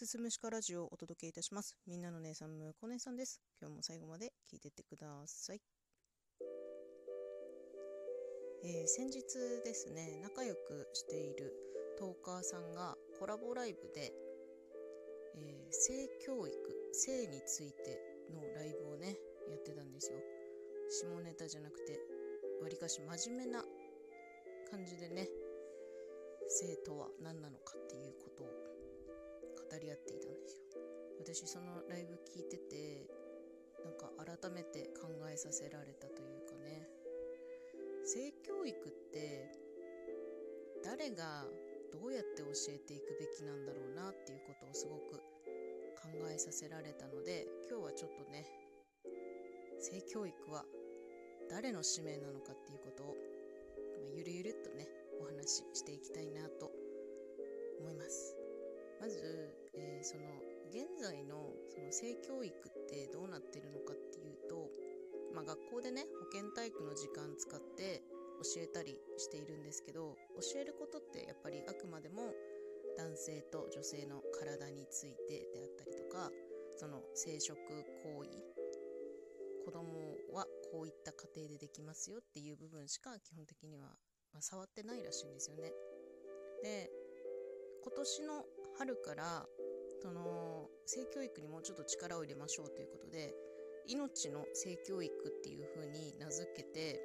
すすむしかラジオをお届けいたします。みんなの姉さん、むこ姉さんです。今日も最後まで聞いてってください。えー先日ですね、仲良くしているトーカーさんがコラボライブで、えー性教育、性についてのライブをね、やってたんですよ。下ネタじゃなくて、わりかし真面目な感じでね、性とは何なのかっていうことを語り合っていたんですよ。私そのライブ聞いててなんか改めて考えさせられたというかね。性教育って誰がどうやって教えていくべきなんだろうなっていうことをすごく考えさせられたので今日はちょっとね性教育は誰の使命なのかっていうことを、まゆるゆるっとねお話ししていきたいなと思います。まず、えーその現在のその性教育ってどうなってるのかっていうと、まあ、学校でね保健体育の時間使って教えたりしているんですけど教えることってやっぱりあくまでも男性と女性の体についてであったりとかその生殖行為子供はこういった過程でできますよっていう部分しか基本的には、まあ触ってないらしいんですよね。で今年の春からその性教育にもうちょっと力を入れましょうということで命の性教育っていう風に名付けて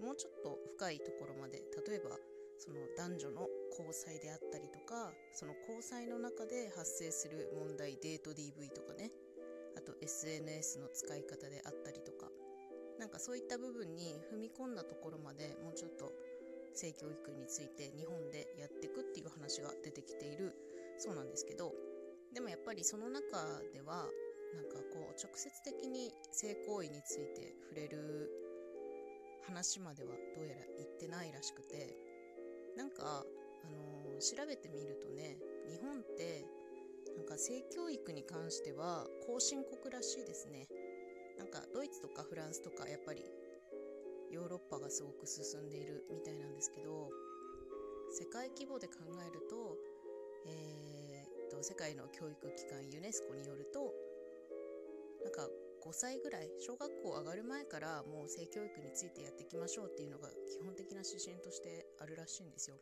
もうちょっと深いところまで例えばその男女の交際であったりとかその交際の中で発生する問題デート DV とかねあと SNS の使い方であったりとかなんかそういった部分に踏み込んだところまでもうちょっと性教育について日本でやっていくっていう話が出てきているそうなんですけどでもやっぱりその中ではなんかこう直接的に性行為について触れる話まではどうやら言ってないらしくてなんか、あのー調べてみるとね日本ってなんか性教育に関しては後進国らしいですね。なんかドイツとかフランスとかやっぱりヨーロッパがすごく進んでいるみたいなんですけど世界規模で考えると,、えー、と世界の教育機関ユネスコによるとなんか5歳ぐらい小学校上がる前からもう性教育についてやっていきましょうっていうのが基本的な指針としてあるらしいんですよ。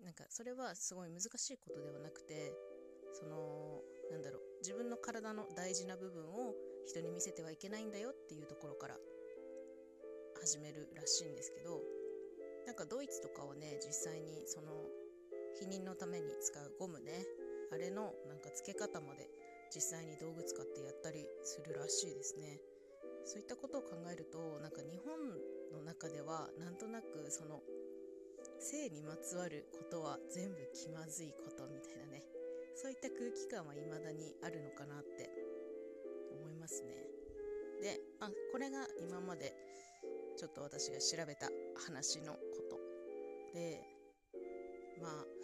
なんかそれはすごい難しいことではなくてそのなんだろう自分の体の大事な部分を人に見せてはいけないんだよっていうところから始めるらしいんですけどなんかドイツとかはね実際にその避妊のために使うゴムねあれのなんか付け方まで実際に道具使ってやったりするらしいですね。そういったことを考えるとなんか日本の中ではなんとなくその性にまつわることは全部気まずいことみたいなね。そういった空気感は未だにあるのかなって思いますね。であこれが今までちょっと私が調べた話のこと。でまあ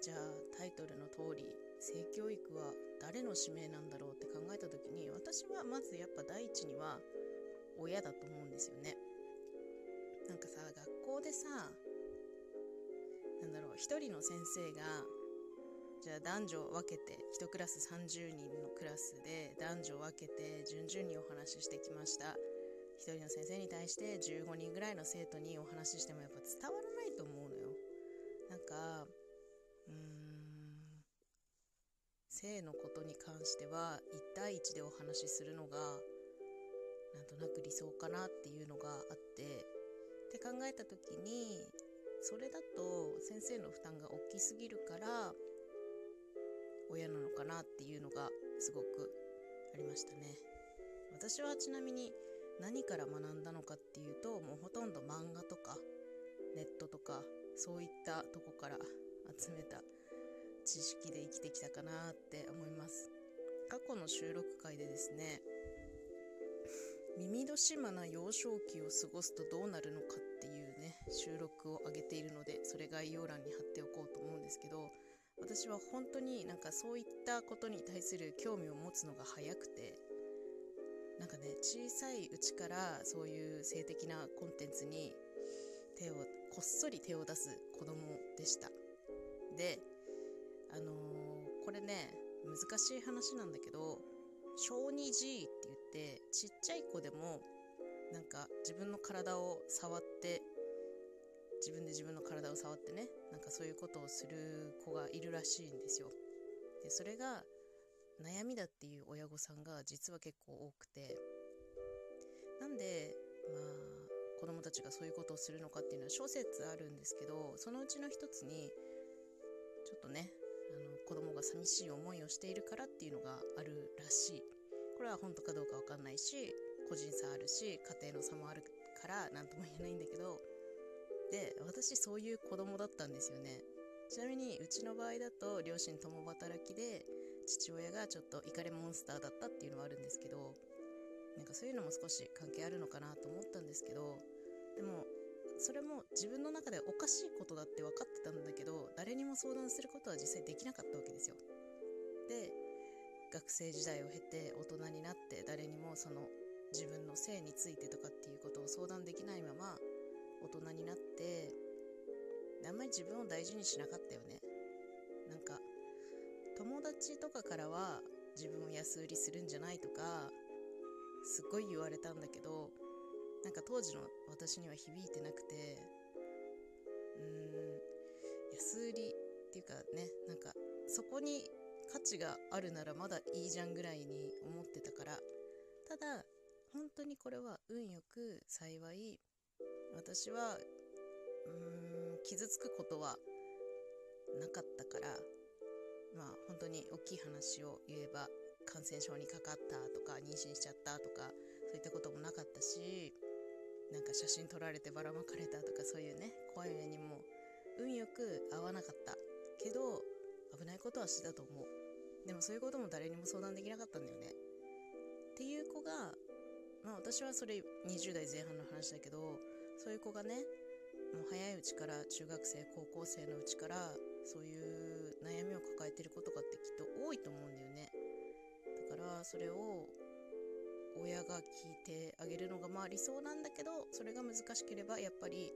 じゃあタイトルの通り性教育は誰の使命なんだろうって考えた時に私はまずやっぱ第一には親だと思うんですよね。なんかさ学校でさなんだろう一人の先生がじゃあ男女分けて1クラス30人のクラスで男女を分けて順々にお話ししてきました。一人の先生に対して15人ぐらいの生徒にお話ししてもやっぱ伝わ性のことに関しては1対1でお話しするのがなんとなく理想かなっていうのがあってって考えた時にそれだと先生の負担が大きすぎるから親なのかなっていうのがすごくありましたね。私はちなみに何から学んだのかっていうともうほとんど漫画とかネットとかそういったとこから集めた知識で生きてきたかなって思います。過去の収録回でですね耳年まな幼少期を過ごすとどうなるのかっていうね収録を上げているのでそれ概要欄に貼っておこうと思うんですけど私は本当になんかそういったことに対する興味を持つのが早くてなんかね小さいうちからそういう性的なコンテンツに手をこっそり手を出す子供でした。であのー、これね難しい話なんだけど小児 G って言ってちっちゃい子でもなんか自分の体を触って自分で自分の体を触ってねなんかそういうことをする子がいるらしいんですよ。でそれが悩みだっていう親御さんが実は結構多くて。なんでまあ子供たちがそういうことをするのかっていうのは諸説あるんですけどそのうちの一つにちょっとね子供が寂しい思いをしているからっていうのがあるらしい。これは本当かどうかわかんないし個人差あるし家庭の差もあるから何とも言えないんだけど。で私そういう子供だったんですよね。ちなみにうちの場合だと両親共働きで父親がちょっとイカレモンスターだったっていうのはあるんですけどなんかそういうのも少し関係あるのかなと思ったんですけどでもそれも自分の中でおかしいことだって分かってたんだけど誰にも相談することは実際できなかったわけですよ。で学生時代を経て大人になって誰にもその自分の性についてとかっていうことを相談できないまま大人になってあんまり自分を大事にしなかったよね。なんか友達とかからは自分を安売りするんじゃないとかすっごい言われたんだけどなんか当時の私には響いてなくてうーん安売りっていうかねなんかそこに価値があるならまだいいじゃんぐらいに思ってたからただ本当にこれは運よく幸い私はうーん傷つくことはなかったからまあ本当に大きい話を言えば感染症にかかったとか妊娠しちゃったとかそういったこともなかったしなんか写真撮られてばらまかれたとかそういうね怖い目にも運よく合わなかったけど危ないことはしてたと思う。でもそういうことも誰にも相談できなかったんだよね。っていう子がまあ私はそれ20代前半の話だけどそういう子がねもう早いうちから中学生高校生のうちからそういう悩みを抱えてることがってきっと多いと思うんだよね。だからそれを親が聞いてあげるのがまあ理想なんだけどそれが難しければやっぱり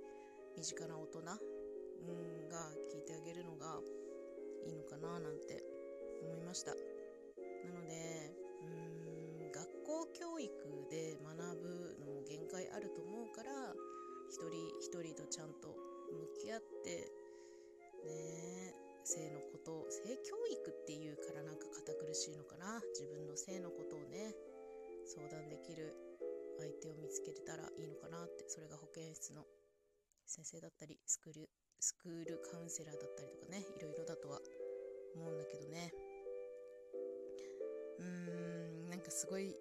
身近な大人、が聞いてあげるのがいいのかななんて思いました。なのでうん学校教育で学ぶのも限界あると思うから一人一人とちゃんと向き合って手を見つけれたらいいのかなってそれが保健室の先生だったりスクールスクールカウンセラーだったりとかねいろいろだとは思うんだけどね。うーんなんかすごい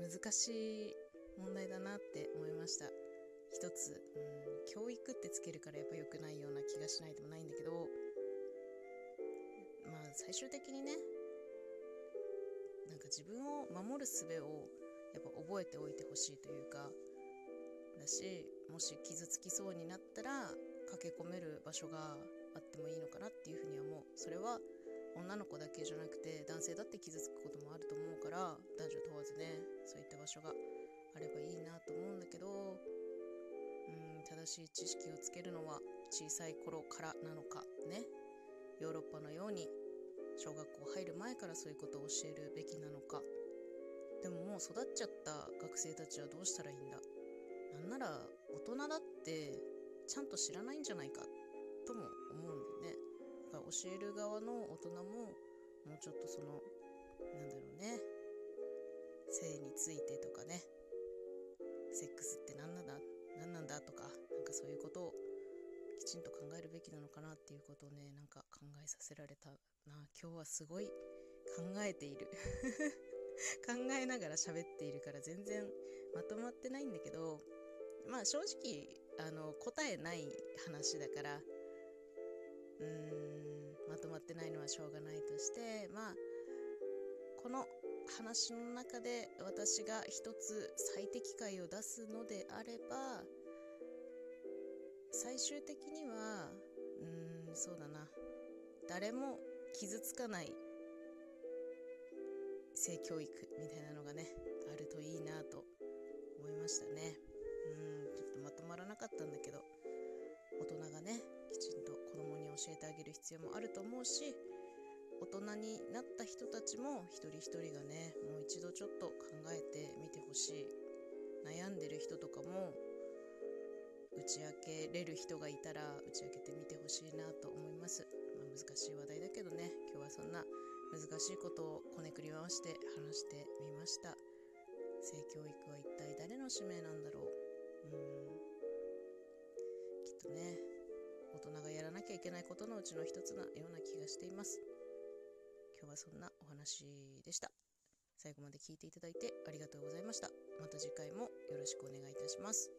難しい問題だなって思いました。一つうん教育ってつけるからやっぱ良くないような気がしないでもないんだけどまあ最終的にねなんか自分を守る術をやっぱ覚えておいてほしいというかだしもし傷つきそうになったら駆け込める場所があってもいいのかなっていうふうには思う。それは女の子だけじゃなくて男性だって傷つくこともあると思うから男女問わずねそういった場所があればいいなと思うんだけどうん正しい知識をつけるのは小さい頃からなのかね。ヨーロッパのように小学校入る前からそういうことを教えるべきなのか。でももう育っちゃった学生たちはどうしたらいいんだ？なんなら大人だってちゃんと知らないんじゃないかとも思うんだよね。だから教える側の大人ももうちょっとそのなんだろうね。性についてとかね。セックスって何なんだ？何なんだとかなんかそういうことをきちんと考えるべきなのかなっていうことをねなんか考えさせられたな。今日はすごい考えている。考えながら喋っているから全然まとまってないんだけどまあ正直あの答えない話だからうーんまとまってないのはしょうがないとしてまあこの話の中で私が一つ最適解を出すのであれば最終的にはうーんそうだな。誰も傷つかない性教育みたいなのがねあるといいなと思いましたね。うんちょっとまとまらなかったんだけど大人がねきちんと子供に教えてあげる必要もあると思うし大人になった人たちも一人一人がねもう一度ちょっと考えてみてほしい。悩んでる人とかも打ち明けれる人がいたら打ち明けてみてほしいなと思います、まあ、難しい話題だけどね今日はそんな難しいことをこねくり回して話してみました。性教育は一体誰の使命なんだろう？うん。きっとね大人がやらなきゃいけないことのうちの一つなような気がしています。今日はそんなお話でした。最後まで聞いていただいてありがとうございました。また次回もよろしくお願いいたします。